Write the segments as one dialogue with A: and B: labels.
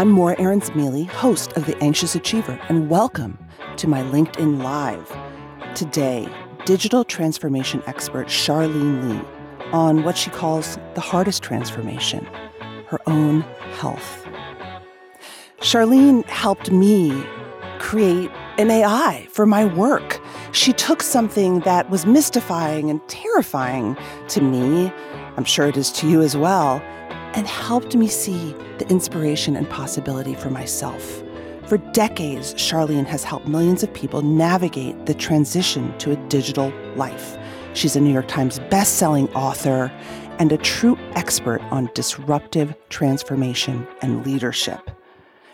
A: I'm Morra Aarons-Mele, host of The Anxious Achiever, and welcome to my LinkedIn Live. Today, digital transformation expert Charlene Li on what she calls the hardest transformation her own health. Charlene helped me create an AI for my work. She took something that was mystifying and terrifying to me, I'm sure it is to you as well, and helped me see the inspiration and possibility for myself. For decades, Charlene has helped millions of people navigate the transition to a digital life. She's a New York Times best-selling author and a true expert on disruptive transformation and leadership.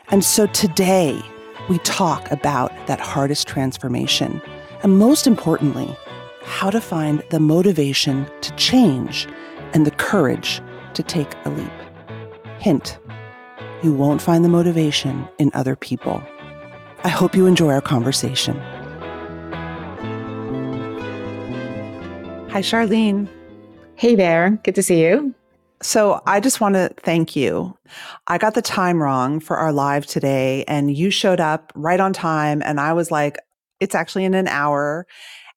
A: And so today, we talk about that hardest transformation, and most importantly, how to find the motivation to change and the courage to take a leap. Hint, you won't find the motivation in other people. I hope you enjoy our conversation. Hi, Charlene.
B: Hey there. Good to see you.
A: So, I just want to thank you. I got the time wrong for our live today, and you showed up right on time. And I was like, it's actually in an hour.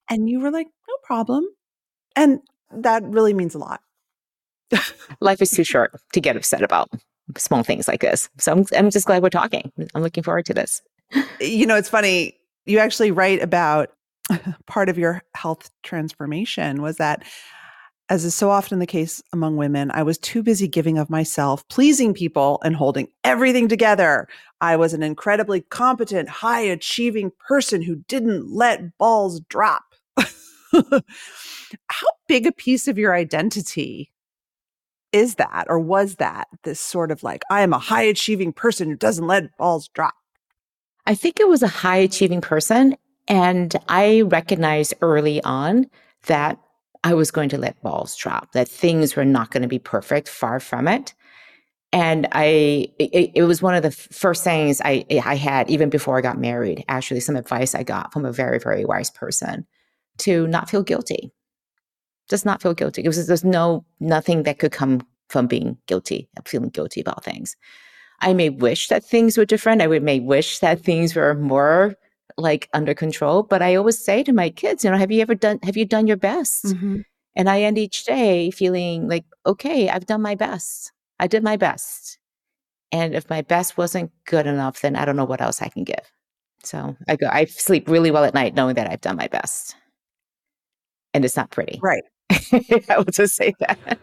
A: And you were like, no problem. And that really means a lot.
B: Life is too short to get upset about small things like this. So I'm, I'm just glad we're talking. I'm looking forward to this.
A: You know, it's funny. You actually write about part of your health transformation was that, as is so often the case among women, I was too busy giving of myself, pleasing people, and holding everything together. I was an incredibly competent, high achieving person who didn't let balls drop. How big a piece of your identity is that or was that this sort of like i am a high achieving person who doesn't let balls drop.
B: I think it was a high achieving person and i recognized early on that i was going to let balls drop that things were not going to be perfect far from it. And i it, it, was one of the first things i i had even before i got married actually some advice i got from a very very wise person to not feel guilty just not feel guilty. Because there's no nothing that could come from being guilty, feeling guilty about things. I may wish that things were different. I may wish that things were more like under control. But I always say to my kids, you know, have you ever done have you done your best? Mm-hmm. And I end each day feeling like, okay, I've done my best. I did my best. And if my best wasn't good enough, then I don't know what else I can give. So I go, I sleep really well at night knowing that I've done my best. And it's not pretty.
A: Right.
B: I will just say that.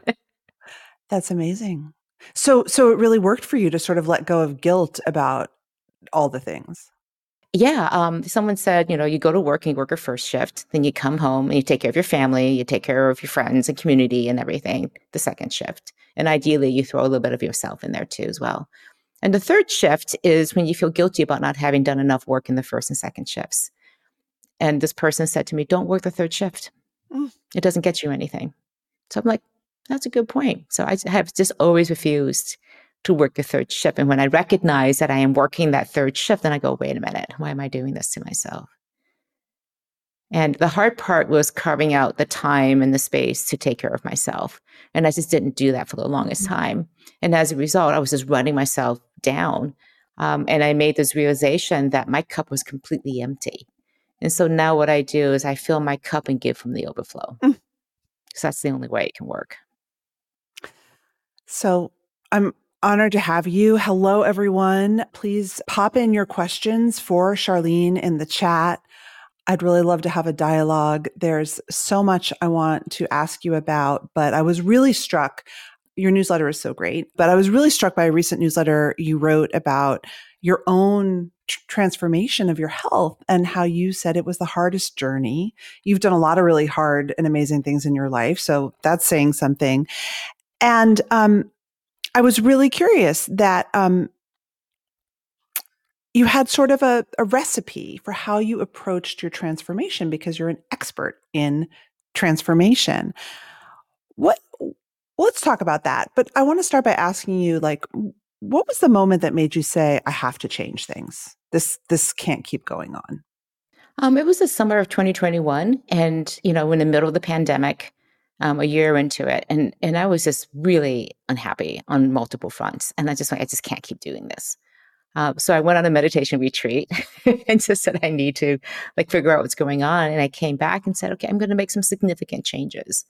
A: That's amazing. So so it really worked for you to sort of let go of guilt about all the things.
B: Yeah. Um, someone said, you know, you go to work and you work your first shift, then you come home and you take care of your family, you take care of your friends and community and everything, the second shift. And ideally, you throw a little bit of yourself in there too, as well. And the third shift is when you feel guilty about not having done enough work in the first and second shifts. And this person said to me, don't work the third shift. Mm. It doesn't get you anything. So I'm like, that's a good point. So I have just always refused to work a third shift. And when I recognize that I am working that third shift, then I go, wait a minute, why am I doing this to myself? And the hard part was carving out the time and the space to take care of myself. And I just didn't do that for the longest mm. time. And as a result, I was just running myself down. Um, and I made this realization that my cup was completely empty. And so now what I do is I fill my cup and give from the overflow. Mm. So that's the only way it can work.
A: So I'm honored to have you. Hello, everyone. Please pop in your questions for Charlene in the chat. I'd really love to have a dialogue. There's so much I want to ask you about, but I was really struck. Your newsletter is so great, but I was really struck by a recent newsletter you wrote about your own transformation of your health and how you said it was the hardest journey. You've done a lot of really hard and amazing things in your life. So that's saying something. And um, I was really curious that um, you had sort of a, a recipe for how you approached your transformation because you're an expert in transformation. What let's talk about that. But I want to start by asking you like what was the moment that made you say I have to change things? This this can't keep going on.
B: Um, it was the summer of 2021, and you know, in the middle of the pandemic, um, a year into it, and and I was just really unhappy on multiple fronts, and I just like I just can't keep doing this. Uh, so I went on a meditation retreat and just said I need to like figure out what's going on, and I came back and said, okay, I'm going to make some significant changes.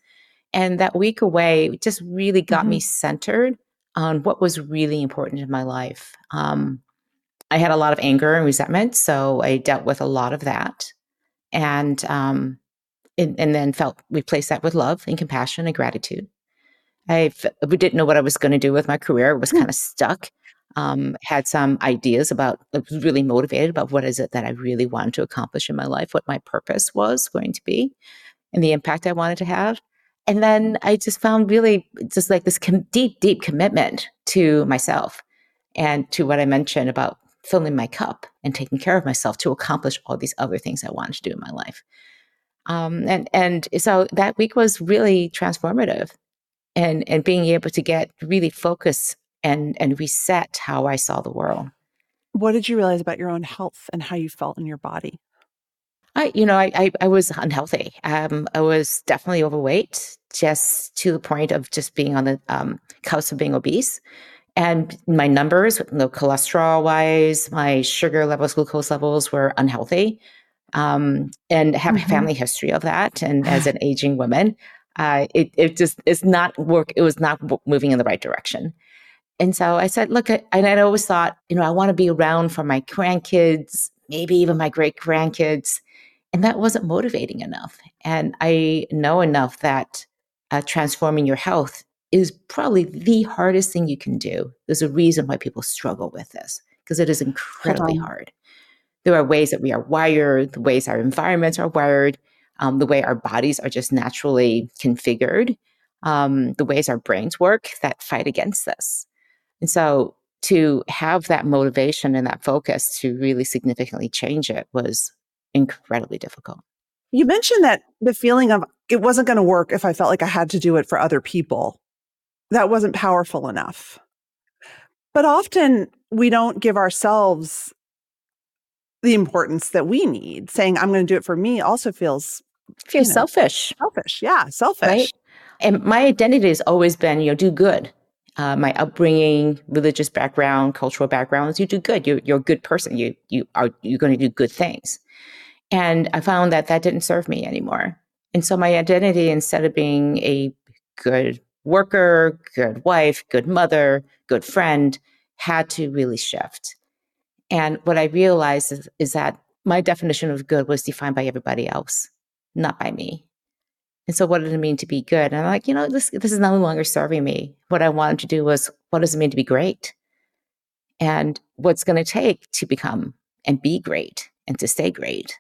B: And that week away just really got mm-hmm. me centered on what was really important in my life. Um, I had a lot of anger and resentment, so I dealt with a lot of that, and um, and, and then felt replaced that with love and compassion and gratitude. I we didn't know what I was going to do with my career. I was mm. kind of stuck. Um, had some ideas about. I was really motivated about what is it that I really wanted to accomplish in my life, what my purpose was going to be, and the impact I wanted to have. And then I just found really just like this com- deep, deep commitment to myself and to what I mentioned about filling my cup and taking care of myself to accomplish all these other things I wanted to do in my life. Um, and and so that week was really transformative, and and being able to get really focus and and reset how I saw the world.
A: What did you realize about your own health and how you felt in your body?
B: I, you know, I, I, I was unhealthy. Um, I was definitely overweight, just to the point of just being on the um, cusp of being obese. And my numbers, you know, cholesterol wise, my sugar levels, glucose levels were unhealthy. Um, and have mm-hmm. a family history of that. And as an aging woman, uh, it, it just is not work. It was not moving in the right direction. And so I said, look, and I always thought, you know, I want to be around for my grandkids, maybe even my great grandkids. And that wasn't motivating enough. And I know enough that uh, transforming your health is probably the hardest thing you can do. There's a reason why people struggle with this because it is incredibly hard. There are ways that we are wired, the ways our environments are wired, um, the way our bodies are just naturally configured, um, the ways our brains work that fight against this. And so to have that motivation and that focus to really significantly change it was incredibly difficult.
A: You mentioned that the feeling of it wasn't going to work if I felt like I had to do it for other people. That wasn't powerful enough. But often we don't give ourselves the importance that we need. Saying I'm going to do it for me also feels
B: feels you know, selfish.
A: Selfish, yeah, selfish. Right?
B: And my identity has always been, you know, do good. Uh, my upbringing, religious background, cultural backgrounds, you do good. You're, you're a good person. You you are you're going to do good things. And I found that that didn't serve me anymore. And so my identity, instead of being a good worker, good wife, good mother, good friend, had to really shift. And what I realized is, is that my definition of good was defined by everybody else, not by me. And so, what did it mean to be good? And I'm like, you know, this this is no longer serving me. What I wanted to do was, what does it mean to be great? And what's going to take to become and be great and to stay great?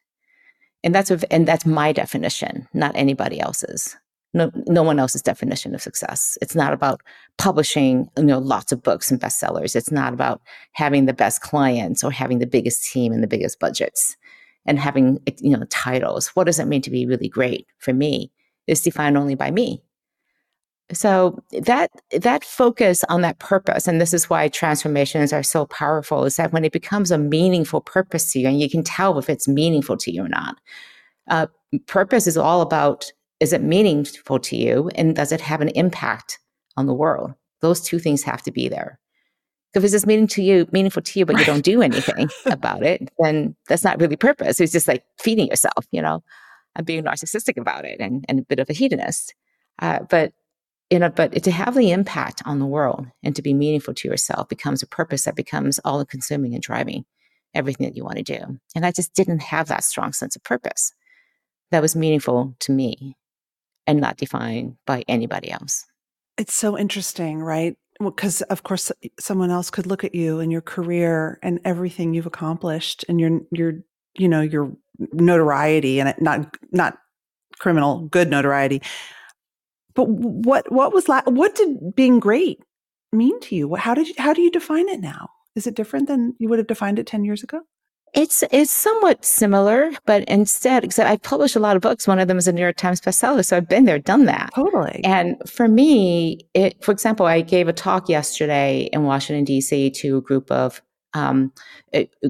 B: And that's and that's my definition, not anybody else's. No, no one else's definition of success. It's not about publishing, you know, lots of books and bestsellers. It's not about having the best clients or having the biggest team and the biggest budgets and having, you know, titles. What does it mean to be really great for me? Is defined only by me. So that that focus on that purpose, and this is why transformations are so powerful, is that when it becomes a meaningful purpose to you, and you can tell if it's meaningful to you or not. Uh, purpose is all about is it meaningful to you, and does it have an impact on the world? Those two things have to be there. If it's just meaning to you, meaningful to you, but you don't do anything about it, then that's not really purpose. It's just like feeding yourself, you know, and being narcissistic about it and, and a bit of a hedonist. Uh, but you know, but to have the impact on the world and to be meaningful to yourself becomes a purpose that becomes all consuming and driving everything that you want to do. And I just didn't have that strong sense of purpose that was meaningful to me and not defined by anybody else.
A: It's so interesting, right? Because well, of course someone else could look at you and your career and everything you've accomplished and your your you know your notoriety and not not criminal good notoriety but what what was la- what did being great mean to you? How did you, how do you define it now? Is it different than you would have defined it 10 years ago?
B: It's it's somewhat similar, but instead, except I've published a lot of books. One of them is a New York Times bestseller, so I've been there, done that.
A: Totally.
B: And for me, it, for example, I gave a talk yesterday in Washington D.C. to a group of um,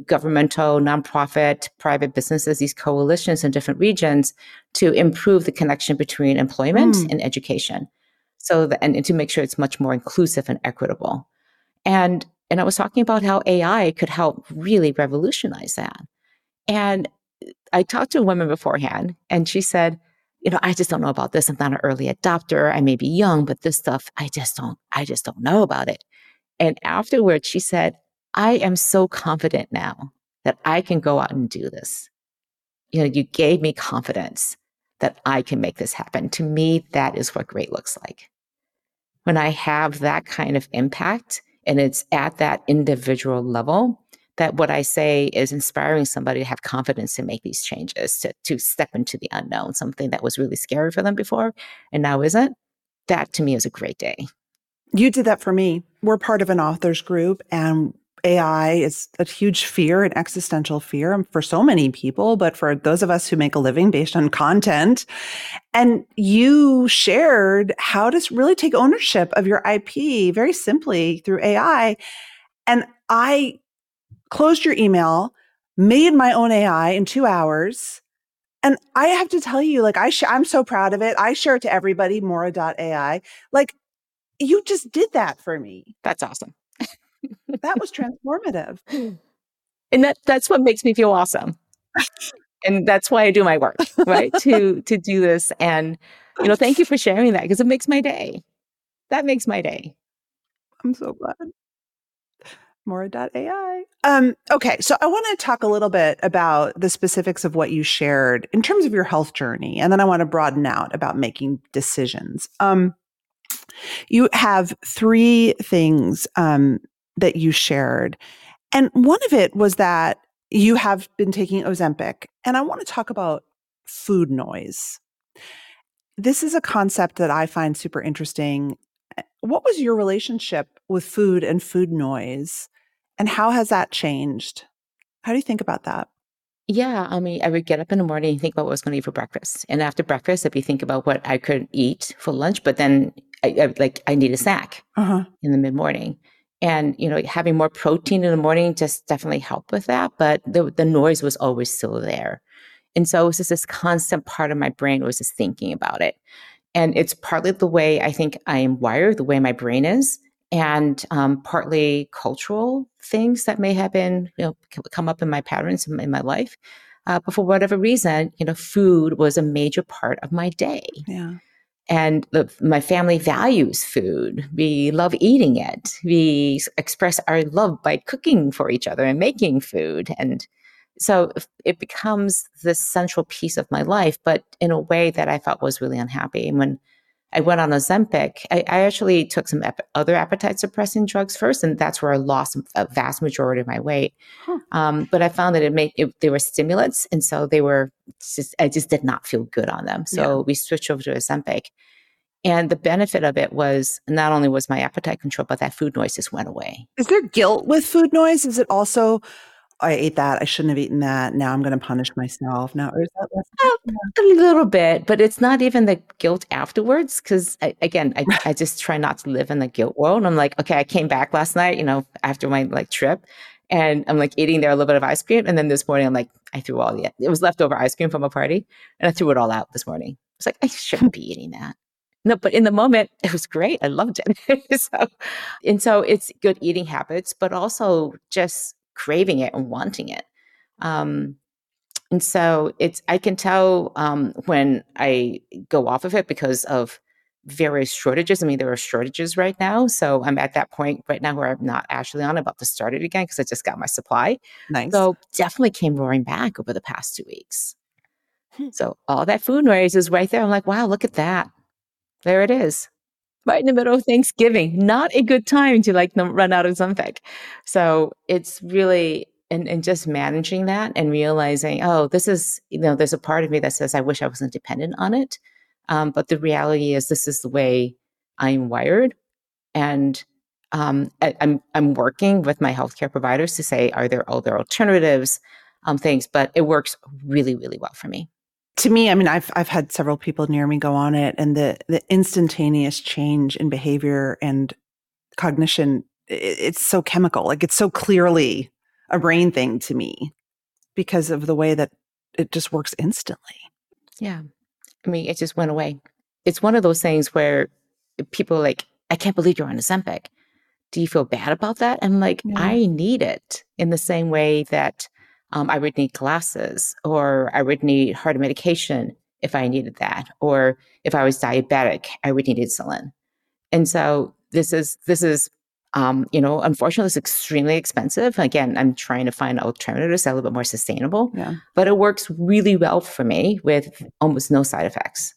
B: governmental, nonprofit, private businesses, these coalitions in different regions, to improve the connection between employment mm. and education, so that, and, and to make sure it's much more inclusive and equitable. And and I was talking about how AI could help really revolutionize that. And I talked to a woman beforehand, and she said, you know, I just don't know about this. I'm not an early adopter. I may be young, but this stuff, I just don't, I just don't know about it. And afterwards, she said, I am so confident now that I can go out and do this. You know, you gave me confidence that I can make this happen. To me, that is what great looks like. When I have that kind of impact, and it's at that individual level that what I say is inspiring somebody to have confidence to make these changes, to, to step into the unknown, something that was really scary for them before and now isn't. That to me is a great day.
A: You did that for me. We're part of an authors group and AI is a huge fear, an existential fear um, for so many people, but for those of us who make a living based on content. And you shared how to really take ownership of your IP very simply through AI. And I closed your email, made my own AI in two hours. And I have to tell you, like, I sh- I'm so proud of it. I share it to everybody, Morra.ai. Like, you just did that for me.
B: That's awesome
A: that was transformative.
B: And that that's what makes me feel awesome. and that's why I do my work, right? to to do this and you know, thank you for sharing that because it makes my day. That makes my day.
A: I'm so glad. Morra.ai. Um, okay, so I want to talk a little bit about the specifics of what you shared in terms of your health journey, and then I want to broaden out about making decisions. Um, you have three things um, that you shared. And one of it was that you have been taking Ozempic. And I want to talk about food noise. This is a concept that I find super interesting. Eh, what was your relationship with food and food noise? And how has that changed? How do you think about that?
B: Yeah, I mean, I would get up in the morning and think about what I was going to eat for breakfast, and after breakfast, I'd be thinking about what I could eat for lunch. But then, I, I like, I need a snack uh-huh. in the mid morning, and you know having more protein in the morning just definitely helped with that but the, the noise was always still there. And so it was just this constant part of my brain was just thinking about it. And it's partly the way i think i am wired the way my brain is and um, partly cultural things that may have been you know come up in my patterns in, my life. Uh, but for whatever reason you know food was a major part of my day.
A: Yeah
B: and the, my family values food. We love eating it. We express our love by cooking for each other and making food. And so it becomes this central piece of my life, but in a way that I felt was really unhappy. And when I went on Ozempic, I, I actually took some ep- other appetite suppressing drugs first, and that's where I lost a vast majority of my weight. Huh. Um, but I found that it made it, they were stimulants, and so they were just I just did not feel good on them. So yeah. we switched over to Ozempic. And the benefit of it was not only was my appetite control, but that food noise just went away.
A: Is there guilt with food noise? Is it also I ate that. I shouldn't have eaten that. Now I'm going to punish myself. Now, or is that less?
B: Uh, a little bit, but it's not even the guilt afterwards. Because again, I, I just try not to live in the guilt world. I'm like, okay, I came back last night, you know, after my like trip, and I'm like eating there a little bit of ice cream, and then this morning I'm like, I threw all the it was leftover ice cream from a party, and I threw it all out this morning. It's like I shouldn't be eating that. No, but in the moment, it was great. I loved it. so, and so it's good eating habits, but also just craving it and wanting it. Um, and so it's I can tell um, when I go off of it because of various shortages. I mean, there are shortages right now, so I'm at that point right now where I'm not actually on about to start it again because I just got my supply.
A: Nice.
B: So definitely came roaring back over the past two weeks. Hmm. So all that food noise is right there. I'm like, wow, look at that. There it is right in the middle of Thanksgiving. Not a good time to like run out of something. So it's really and, and just managing that and realizing, oh, this is, you know, there's a part of me that says I wish I wasn't dependent on it. Um, but the reality is this is the way I'm wired. And um, I, I'm I'm working with my healthcare providers to say, are there other alternatives, um, things, but it works really, really well for me.
A: To me, I mean, I've I've had several people near me go on it, and the the instantaneous change in behavior and cognition, it, it's so chemical, like it's so clearly a brain thing to me because of the way that it just works instantly.
B: Yeah, I mean, it just went away. It's one of those things where people are like, I can't believe you're on a Ozempic do you feel bad about that? I'm like, yeah. I need it in the same way that um, I would need glasses or I would need heart medication if I needed that. Or if I was diabetic, I would need insulin. And so this is, this is, um, you know, unfortunately, it's extremely expensive. Again, I'm trying to find alternatives that are a little bit more sustainable, yeah. but it works really well for me with almost no side effects.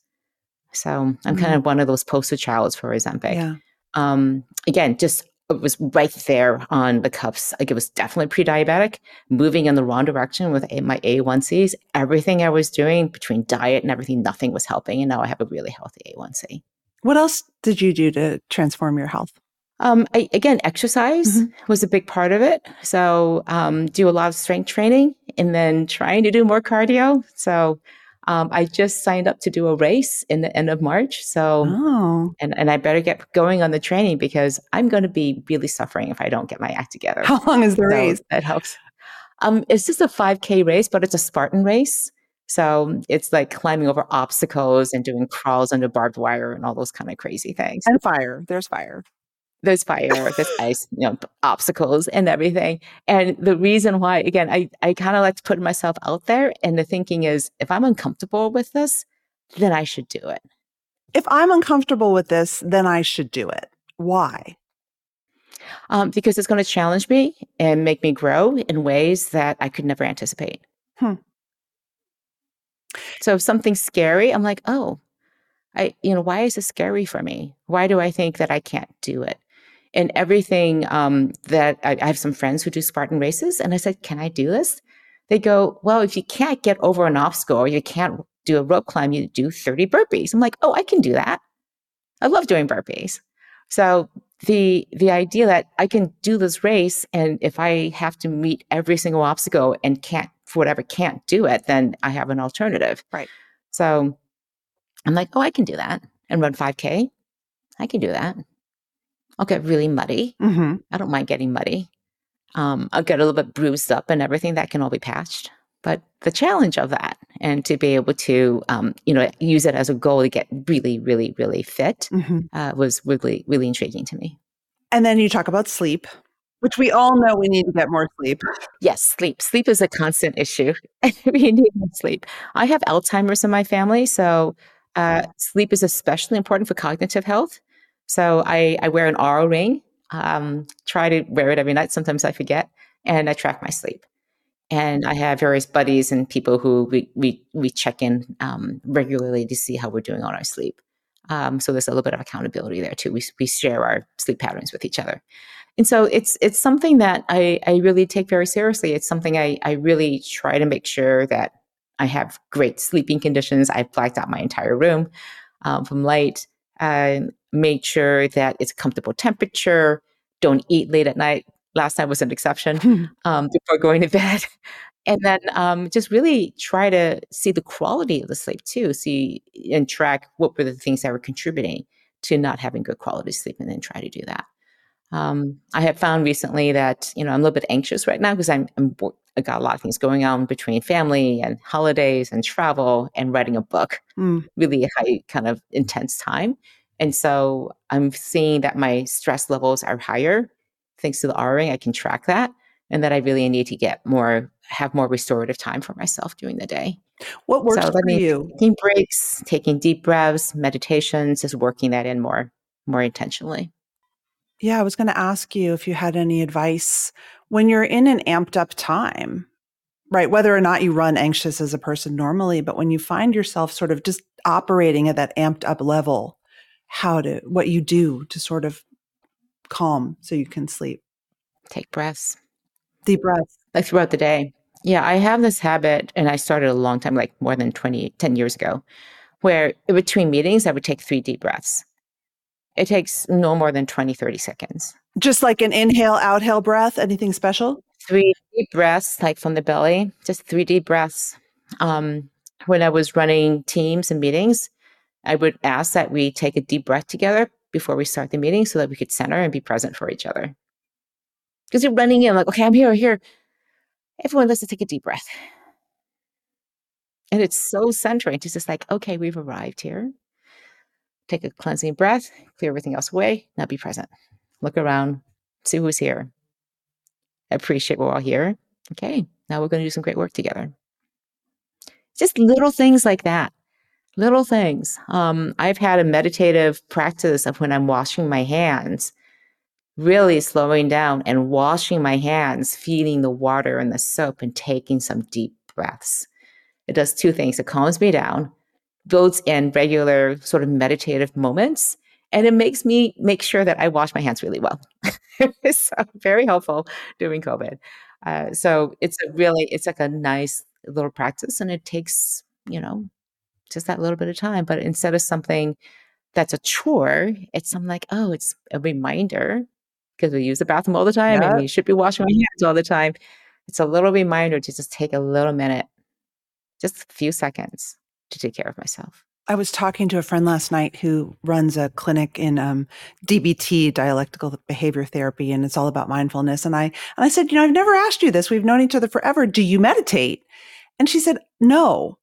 B: So I'm mm-hmm. kind of one of those poster childs for Ozempic. Yeah. Um, again, just it was right there on the cuffs. Like it was definitely pre-diabetic, moving in the wrong direction with my A1Cs. Everything I was doing between diet and everything, nothing was helping. And now I have a really healthy A1C.
A: What else did you do to transform your health?
B: Um, I, again, exercise mm-hmm. was a big part of it. So, um, do a lot of strength training and then trying to do more cardio. So, um, I just signed up to do a race in the end of March. So, oh. and, and I better get going on the training because I'm going to be really suffering if I don't get my act together.
A: How long is the
B: so
A: race?
B: That helps. Um, it's just a 5K race, but it's a Spartan race. So it's like climbing over obstacles and doing crawls under barbed wire and all those kind of crazy things.
A: And fire. There's fire
B: there's fire, there's ice, you know, obstacles and everything. And the reason why, again, I, I kind of like to put myself out there. And the thinking is if I'm uncomfortable with this, then I should do it.
A: If I'm uncomfortable with this, then I should do it. Why?
B: Um, because it's going to challenge me and make me grow in ways that I could never anticipate. Hmm. So if something's scary, I'm like, oh, I, you know, why is this scary for me? Why do I think that I can't do it? And everything um, that I, I, have some friends who do Spartan races. And I said, Can I do this? They go, Well, if you can't get over an obstacle or you can't do a rope climb, you do 30 burpees. I'm like, Oh, I can do that. I love doing burpees. So the the idea that I can do this race and if I have to meet every single obstacle and can't for whatever can't do it, then I have an alternative.
A: Right.
B: So I'm like, oh, I can do that and run 5K. I can do that. I'll get really muddy. Mm-hmm. I don't mind getting muddy. Um, I'll get a little bit bruised up and everything that can all be patched. But the challenge of that and to be able to, um, you know, use it as a goal to get really, really, really fit mm-hmm. uh, was really, really intriguing to me.
A: And then you talk about sleep, which we all know we need to get more sleep.
B: Yes, sleep. Sleep is a constant issue. we need more sleep. I have Alzheimer's in my family, so uh, sleep is especially important for cognitive health. So I, I wear an Oura ring, um, try to wear it every night. Sometimes I forget, and I track my sleep. And I have various buddies and people who we we, we check in um, regularly to see how we're doing on our sleep. Um, so there's a little bit of accountability there too. We we share our sleep patterns with each other, and so it's it's something that I I really take very seriously. It's something I I really try to make sure that I have great sleeping conditions. I've blacked out my entire room um, from light. Um, made sure that it's a comfortable temperature. Don't eat late at night. Last night was an exception um, before going to bed. And then um, just really try to see the quality of the sleep too, see and track what were the things that were contributing to not having good quality sleep, and then try to do that. Um, I have found recently that you know I'm a little bit anxious right now because I'm, I'm I got a lot of things going on between family and holidays and travel and writing a book. Mm. Really high kind of intense time. And so I'm seeing that my stress levels are higher thanks to the Oura ring, I can track that and that I really need to get more, have more restorative time for myself during the day.
A: What works so for you?
B: Taking breaks, taking deep breaths, meditations, just working that in more, more intentionally.
A: Yeah, I was going to ask you if you had any advice when you're in an amped up time, right? Whether or not you run anxious as a person normally, but when you find yourself sort of just operating at that amped up level, how to what you do to sort of calm so you can sleep
B: take breaths
A: deep breaths
B: like throughout the day yeah i have this habit and i started a long time like more than 20 10 years ago where between meetings i would take three deep breaths It takes no more than 20, 30 seconds.
A: Just like an inhale, outhale breath, anything special?
B: Three deep breaths, like from the belly, just three deep breaths. Um, when I was running teams and meetings, I would ask that we take a deep breath together before we start the meeting so that we could center and be present for each other. Because you're running in, like, okay, I'm here, I'm here. Everyone, let's take a deep breath. And it's so centering. It's just like, okay, we've arrived here. Take a cleansing breath, clear everything else away. Now be present. Look around, see who's here. Appreciate we're all here. Okay, now we're going to do some great work together. Just little things like that. Little things. Um, I've had a meditative practice of when I'm washing my hands, really slowing down and washing my hands, feeling the water and the soap, and taking some deep breaths. It does two things it calms me down builds in regular sort of meditative moments and it makes me make sure that I wash my hands really well. so very helpful during COVID. Uh, so it's a really, it's like a nice little practice and it takes, you know, just that little bit of time. But instead of something that's a chore, it's something like, oh, it's a reminder because we use the bathroom all the time yep. and we should be washing our hands all the time. It's a little reminder to just take a little minute, just a few seconds to take care of myself.
A: I was talking to a friend last night who runs a clinic in um, DBT, dialectical behavior therapy, and it's all about mindfulness. And I and I said, you know, I've never asked you this. We've known each other forever. Do you meditate? And she said, no,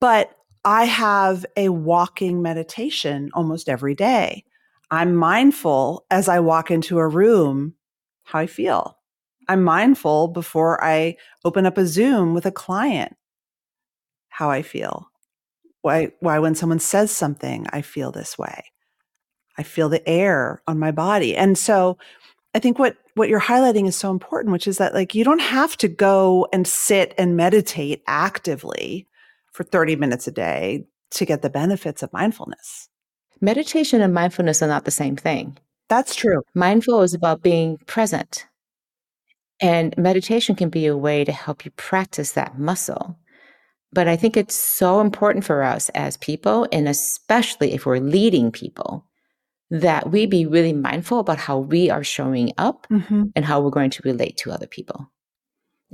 A: but I have a walking meditation almost every day. I'm mindful as I walk into a room how I feel. I'm mindful before I open up a Zoom with a client how I feel why why when someone says something i feel this way i feel the air on my body and so i think what what you're highlighting is so important which is that like you don't have to go and sit and meditate actively for 30 minutes a day to get the benefits of mindfulness.
B: Meditation and mindfulness are not the same thing.
A: That's true.
B: Mindful is about being present. And meditation can be a way to help you practice that muscle. But I think it's so important for us as people, and especially if we're leading people, that we be really mindful about how we are showing up mm-hmm. and how we're going to relate to other people.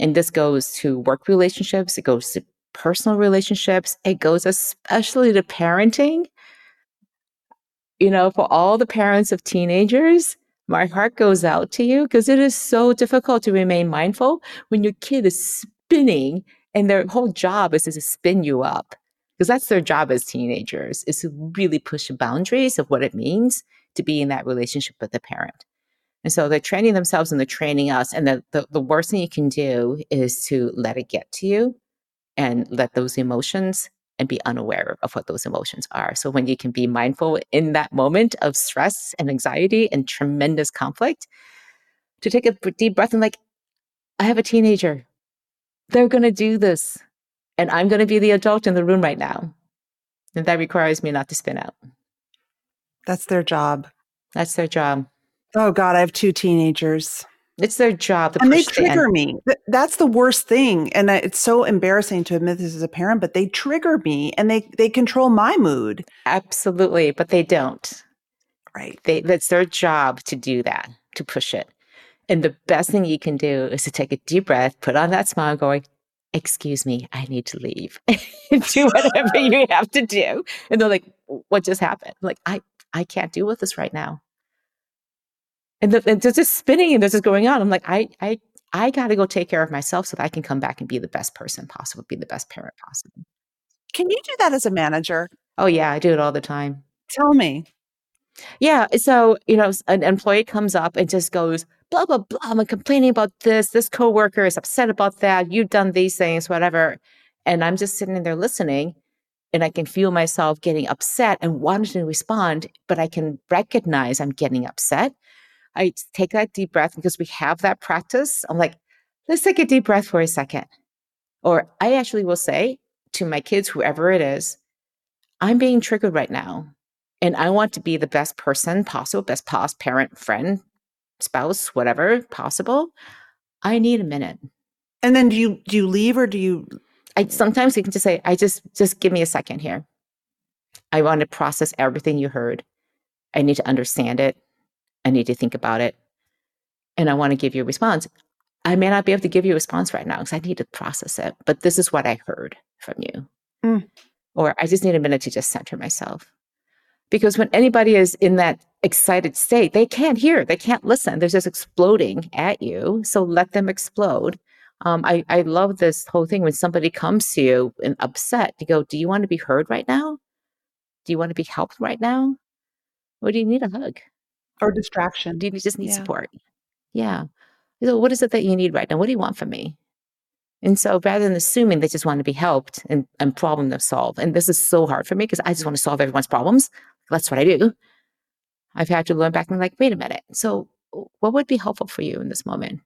B: And this goes to work relationships, it goes to personal relationships, it goes especially to parenting. You know, for all the parents of teenagers, my heart goes out to you because it is so difficult to remain mindful when your kid is spinning and their whole job is to spin you up because that's their job as teenagers is to really push the boundaries of what it means to be in that relationship with the parent. And so they're training themselves and they're training us. And the, the, the worst thing you can do is to let it get to you and let those emotions and be unaware of what those emotions are. So when you can be mindful in that moment of stress and anxiety and tremendous conflict, to take a deep breath and like, I have a teenager they're going to do this. And I'm going to be the adult in the room right now. And that requires me not to spin out.
A: That's their job.
B: That's their job.
A: Oh, God, I have two teenagers.
B: It's their job.
A: and they trigger me. That's the worst thing. And it's so embarrassing to admit this as a parent, but they trigger me and they, they control my mood.
B: Absolutely. But they don't.
A: Right.
B: They, that's their job to do that, to push it. And the best thing you can do is to take a deep breath, put on that smile, going, Excuse me, I need to leave. do whatever you have to do. And they're like, What just happened? I'm like, I, I can't deal with this right now. And, the, and there's just spinning and there's just going on. I'm like, I, I, I got to go take care of myself so that I can come back and be the best person possible, be the best parent possible.
A: Can you do that as a manager?
B: Oh, yeah, I do it all the time.
A: Tell me.
B: Yeah. So, you know, an employee comes up and just goes, blah, blah, blah. I'm complaining about this. This coworker is upset about that. You've done these things, whatever. And I'm just sitting there listening and I can feel myself getting upset and wanting to respond, but I can recognize I'm getting upset. I take that deep breath because we have that practice. I'm like, let's take a deep breath for a second. Or I actually will say to my kids, whoever it is, I'm being triggered right now. And I want to be the best person possible, best past parent, friend, spouse, whatever possible, I need a minute.
A: And then do you do you leave or do you
B: I sometimes you can just say, I just just give me a second here. I want to process everything you heard. I need to understand it. I need to think about it. And I want to give you a response. I may not be able to give you a response right now because I need to process it, but this is what I heard from you. Mm. Or I just need a minute to just center myself. Because when anybody is in that excited state, they can't hear, they can't listen. They're just exploding at you. So let them explode. Um, I, I love this whole thing when somebody comes to you and upset, you go, Do you want to be heard right now? Do you want to be helped right now? Or do you need a hug?
A: Or distraction?
B: Do you just need yeah. support? Yeah. So what is it that you need right now? What do you want from me? And so rather than assuming they just want to be helped and, and problem to solve, and this is so hard for me because I just want to solve everyone's problems. That's what I do. I've had to learn back and like, wait a minute. So what would be helpful for you in this moment?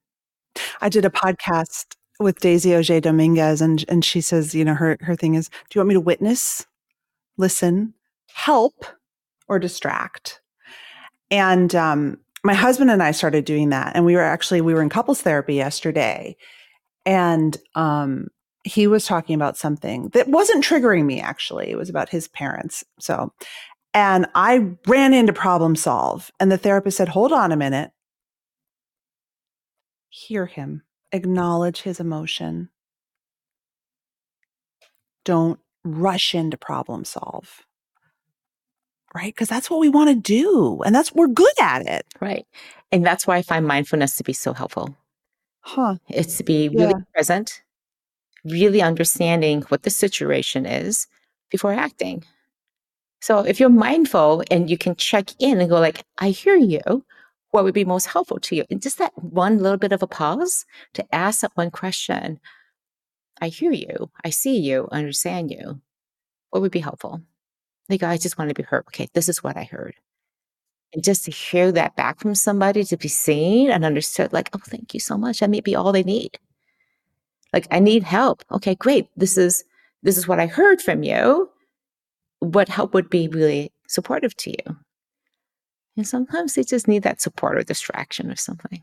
A: I did a podcast with Daisy Auger-Dominguez and and she says, you know, her her thing is, do you want me to witness, listen, help, or distract? And um, my husband and I started doing that. And we were actually we were in couples therapy yesterday. And um, he was talking about something that wasn't triggering me actually. It was about his parents. So and I ran into problem solve. And the therapist said, hold on a minute. Hear him, acknowledge his emotion. Don't rush into problem solve. Right? Because that's what we want to do. And that's, we're good at it.
B: Right. And that's why I find mindfulness to be so helpful.
A: Huh.
B: It's to be really yeah. present, really understanding what the situation is before acting. So if you're mindful and you can check in and go like, I hear you, what would be most helpful to you? And just that one little bit of a pause to ask that one question. I hear you. I see you. I understand you. What would be helpful? Like, I just want to be heard. Okay, this is what I heard. And just to hear that back from somebody, to be seen and understood, like, oh, thank you so much. That may be all they need. Like, I need help. Okay, great. This is this is what I heard from you what help would be really supportive to you. And sometimes they just need that support or distraction or something.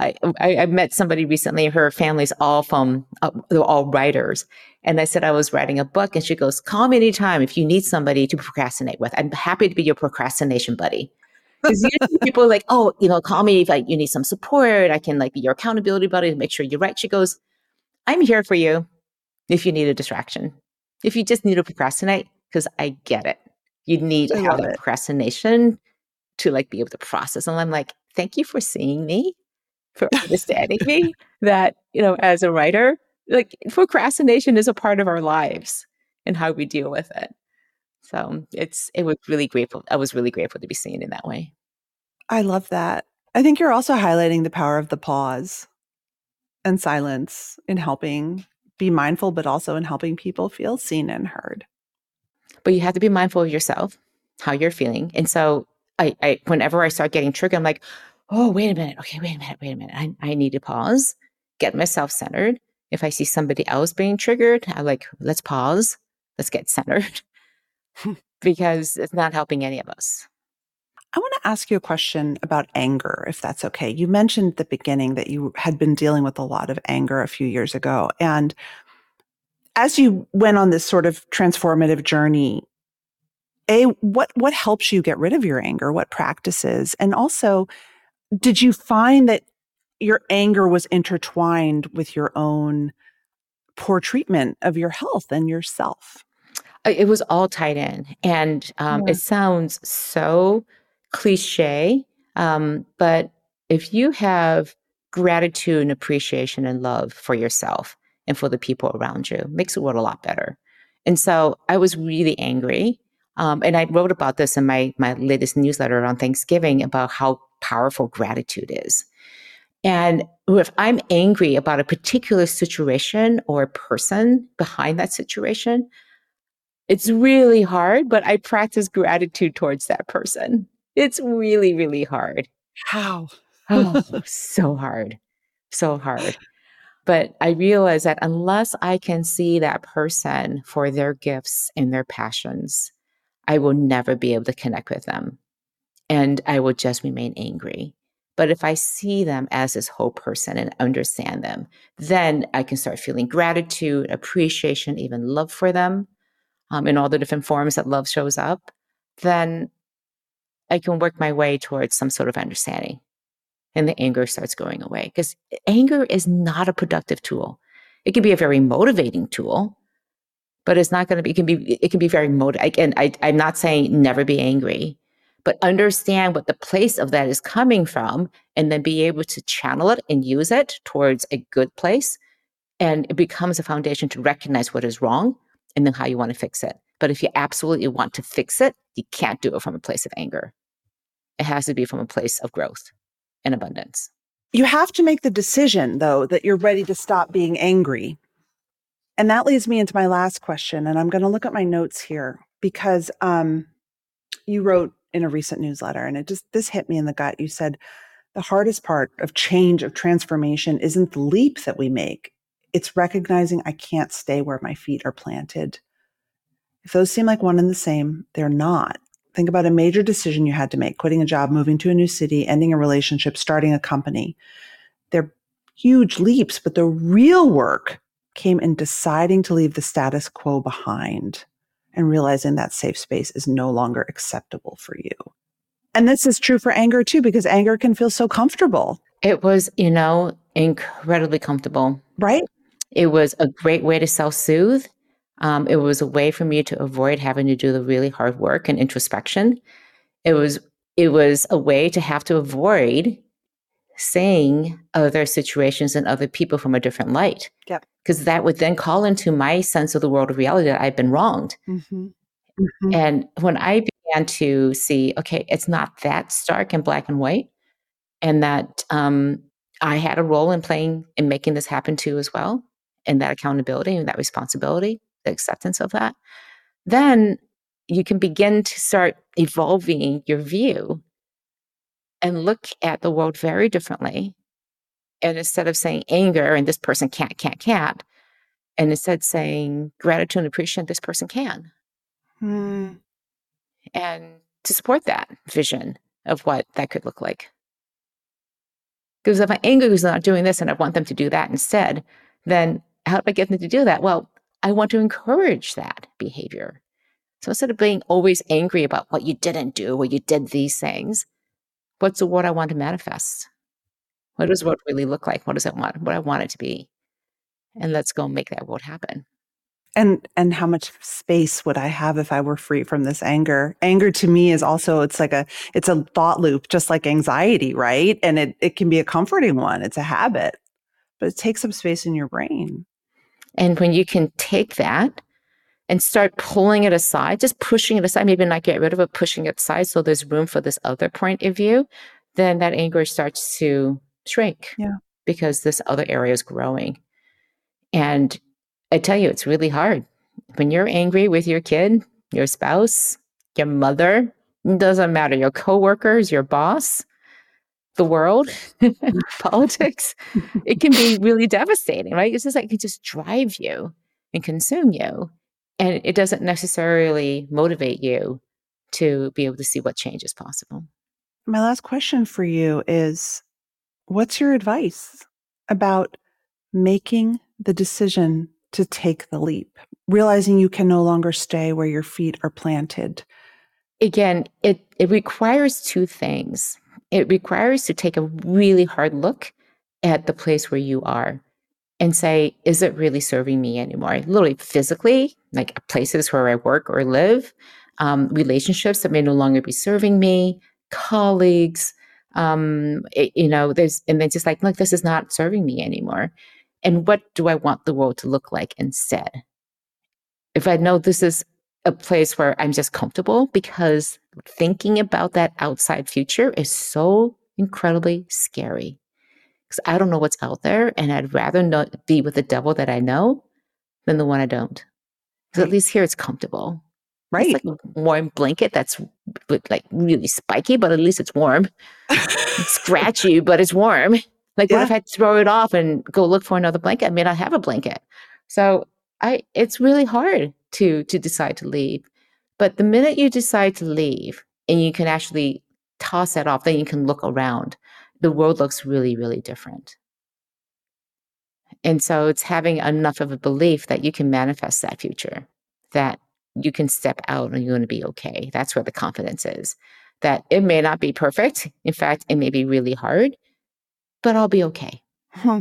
B: I, I, I met somebody recently, her family's all from, uh, they're all writers. And I said I was writing a book and she goes, call me anytime if you need somebody to procrastinate with. I'm happy to be your procrastination buddy. Because people are like, oh, you know, call me if like, you need some support. I can like be your accountability buddy to make sure you're right. She goes, I'm here for you if you need a distraction. If you just need to procrastinate, because I get it. You need to have that procrastination to like be able to process. And I'm like, thank you for seeing me, for understanding me that, you know, as a writer, like procrastination is a part of our lives and how we deal with it. So it's it was really grateful. I was really grateful to be seen in that way.
A: I love that. I think you're also highlighting the power of the pause and silence in helping be mindful, but also in helping people feel seen and heard
B: but you have to be mindful of yourself, how you're feeling. And so I, I whenever I start getting triggered, I'm like, oh, wait a minute. Okay, wait a minute, wait a minute. I, I need to pause, get myself centered. If I see somebody else being triggered, I'm like, let's pause, let's get centered because it's not helping any of us.
A: I want to ask you a question about anger, if that's okay. You mentioned at the beginning that you had been dealing with a lot of anger a few years ago. And as you went on this sort of transformative journey, a what what helps you get rid of your anger? What practices? And also, did you find that your anger was intertwined with your own poor treatment of your health and yourself?
B: It was all tied in, and um, yeah. it sounds so cliche, um, but if you have gratitude and appreciation and love for yourself, and for the people around you. makes the world a lot better. And so I was really angry. Um, and I wrote about this in my, my latest newsletter on Thanksgiving about how powerful gratitude is. And if I'm angry about a particular situation or a person behind that situation, it's really hard, but I practice gratitude towards that person. It's really, really hard.
A: How?
B: oh, so hard. So hard. But I realize that unless I can see that person for their gifts and their passions, I will never be able to connect with them. And I will just remain angry. But if I see them as this whole person and understand them, then I can start feeling gratitude, appreciation, even love for them um, in all the different forms that love shows up. Then I can work my way towards some sort of understanding. And the anger starts going away because anger is not a productive tool. It can be a very motivating tool, but it's not going to be, it can be, it can be very motivating. And I, I'm not saying never be angry, but understand what the place of that is coming from and then be able to channel it and use it towards a good place. And it becomes a foundation to recognize what is wrong and then how you want to fix it. But if you absolutely want to fix it, you can't do it from a place of anger. It has to be from a place of growth and abundance.
A: You have to make the decision, though, that you're ready to stop being angry. And that leads me into my last question. And I'm going to look at my notes here because um, you wrote in a recent newsletter, and it just, this hit me in the gut. You said, the hardest part of change, of transformation, isn't the leap that we make. It's recognizing I can't stay where my feet are planted. If those seem like one and the same, they're not. Think about a major decision you had to make quitting a job, moving to a new city, ending a relationship, starting a company. They're huge leaps, but the real work came in deciding to leave the status quo behind and realizing that safe space is no longer acceptable for you. And this is true for anger too, because anger can feel so comfortable.
B: It was, you know, incredibly comfortable.
A: Right?
B: It was a great way to self soothe. Um, it was a way for me to avoid having to do the really hard work and introspection. It was it was a way to have to avoid seeing other situations and other people from a different light.
A: Yep.
B: Because that would then call into my sense of the world of reality that I've been wronged. Mm-hmm. Mm-hmm. And when I began to see, okay, it's not that stark and black and white, and that um, I had a role in playing in making this happen too as well, and that accountability and that responsibility, the acceptance of that, then you can begin to start evolving your view and look at the world very differently. And instead of saying anger and this person can't, can't, can't, and instead saying gratitude and appreciation, this person can. Hmm. And to support that vision of what that could look like. Because if my anger is not doing this and I want them to do that instead, then how do I get them to do that? Well, I want to encourage that behavior. So instead of being always angry about what you didn't do or you did these things, what's the word I want to manifest? What does what really look like? What does it want? What I want it to be? And let's go make that world happen.
A: And and how much space would I have if I were free from this anger? Anger to me is also it's like a it's a thought loop, just like anxiety, right? And it it can be a comforting one. It's a habit, but it takes up space in your brain.
B: And when you can take that and start pulling it aside, just pushing it aside, maybe not get rid of it, pushing it aside so there's room for this other point of view, then that anger starts to shrink.
A: Yeah.
B: Because this other area is growing. And I tell you, it's really hard. When you're angry with your kid, your spouse, your mother, doesn't matter, your coworkers, your boss, the world, politics, it can be really devastating, right? It's just like it can just drive you and consume you. And it doesn't necessarily motivate you to be able to see what change is possible.
A: My last question for you is what's your advice about making the decision to take the leap, realizing you can no longer stay where your feet are planted?
B: Again, it, it requires two things. It requires to take a really hard look at the place where you are and say, is it really serving me anymore? Literally physically, like places where I work or live, um, relationships that may no longer be serving me, colleagues, um, it, you know, there's, and then just like, look, this is not serving me anymore. And what do I want the world to look like instead? If I know this is a place where I'm just comfortable, because thinking about that outside future is so incredibly scary because I don't know what's out there, and I'd rather not be with the devil that I know than the one I don't. Because at least here it's comfortable.
A: Right.
B: It's like a warm blanket that's like really spiky, but at least it's warm. scratchy, but it's warm. Like yeah. what if I throw it off and go look for another blanket? I may not have a blanket. So I it's really hard to to decide to leave. But the minute you decide to leave and you can actually toss that off, then you can look around the world looks really, really different. And so it's having enough of a belief that you can manifest that future, that you can step out and you're going to be okay. That's where the confidence is. that it may not be perfect. In fact, it may be really hard, but I'll be okay.
A: Hmm.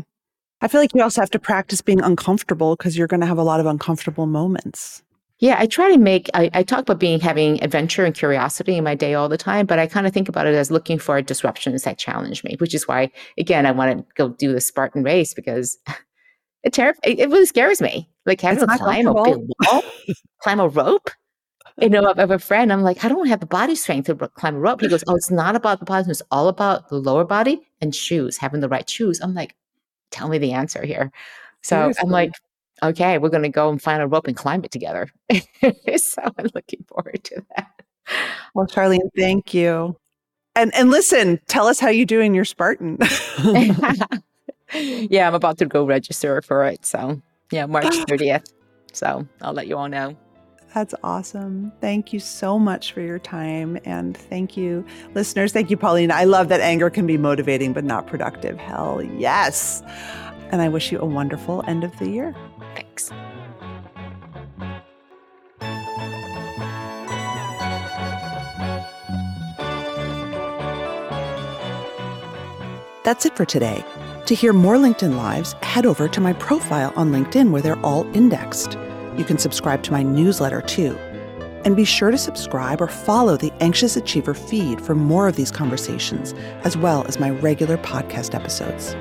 A: I feel like you also have to practice being uncomfortable because you're going to have a lot of uncomfortable moments.
B: Yeah, I try to make, I, I, talk about being having adventure and curiosity in my day all the time, but I kind of think about it as looking for disruptions that challenge me, which is why, again, I want to go do the Spartan race because it terrifies, it, it really scares me. Like having to climb a big wall, climb a rope. You know, I have a friend, I'm like, I don't have the body strength to climb a rope. He goes, Oh, it's not about the body, it's all about the lower body and shoes, having the right shoes. I'm like, tell me the answer here. So Seriously. I'm like, okay, we're going to go and find a rope and climb it together. so I'm looking forward to that.
A: Well, Charlene, thank you. And and listen, tell us how you do in your Spartan.
B: yeah, I'm about to go register for it. So yeah, March 30th. So I'll let you all know.
A: That's awesome. Thank you so much for your time. And thank you, listeners. Thank you, Pauline. I love that anger can be motivating but not productive. Hell yes. And I wish you a wonderful end of the year.
B: Thanks.
A: That's it for today. To hear more LinkedIn Lives, head over to my profile on LinkedIn where they're all indexed. You can subscribe to my newsletter too. And be sure to subscribe or follow the Anxious Achiever feed for more of these conversations, as well as my regular podcast episodes.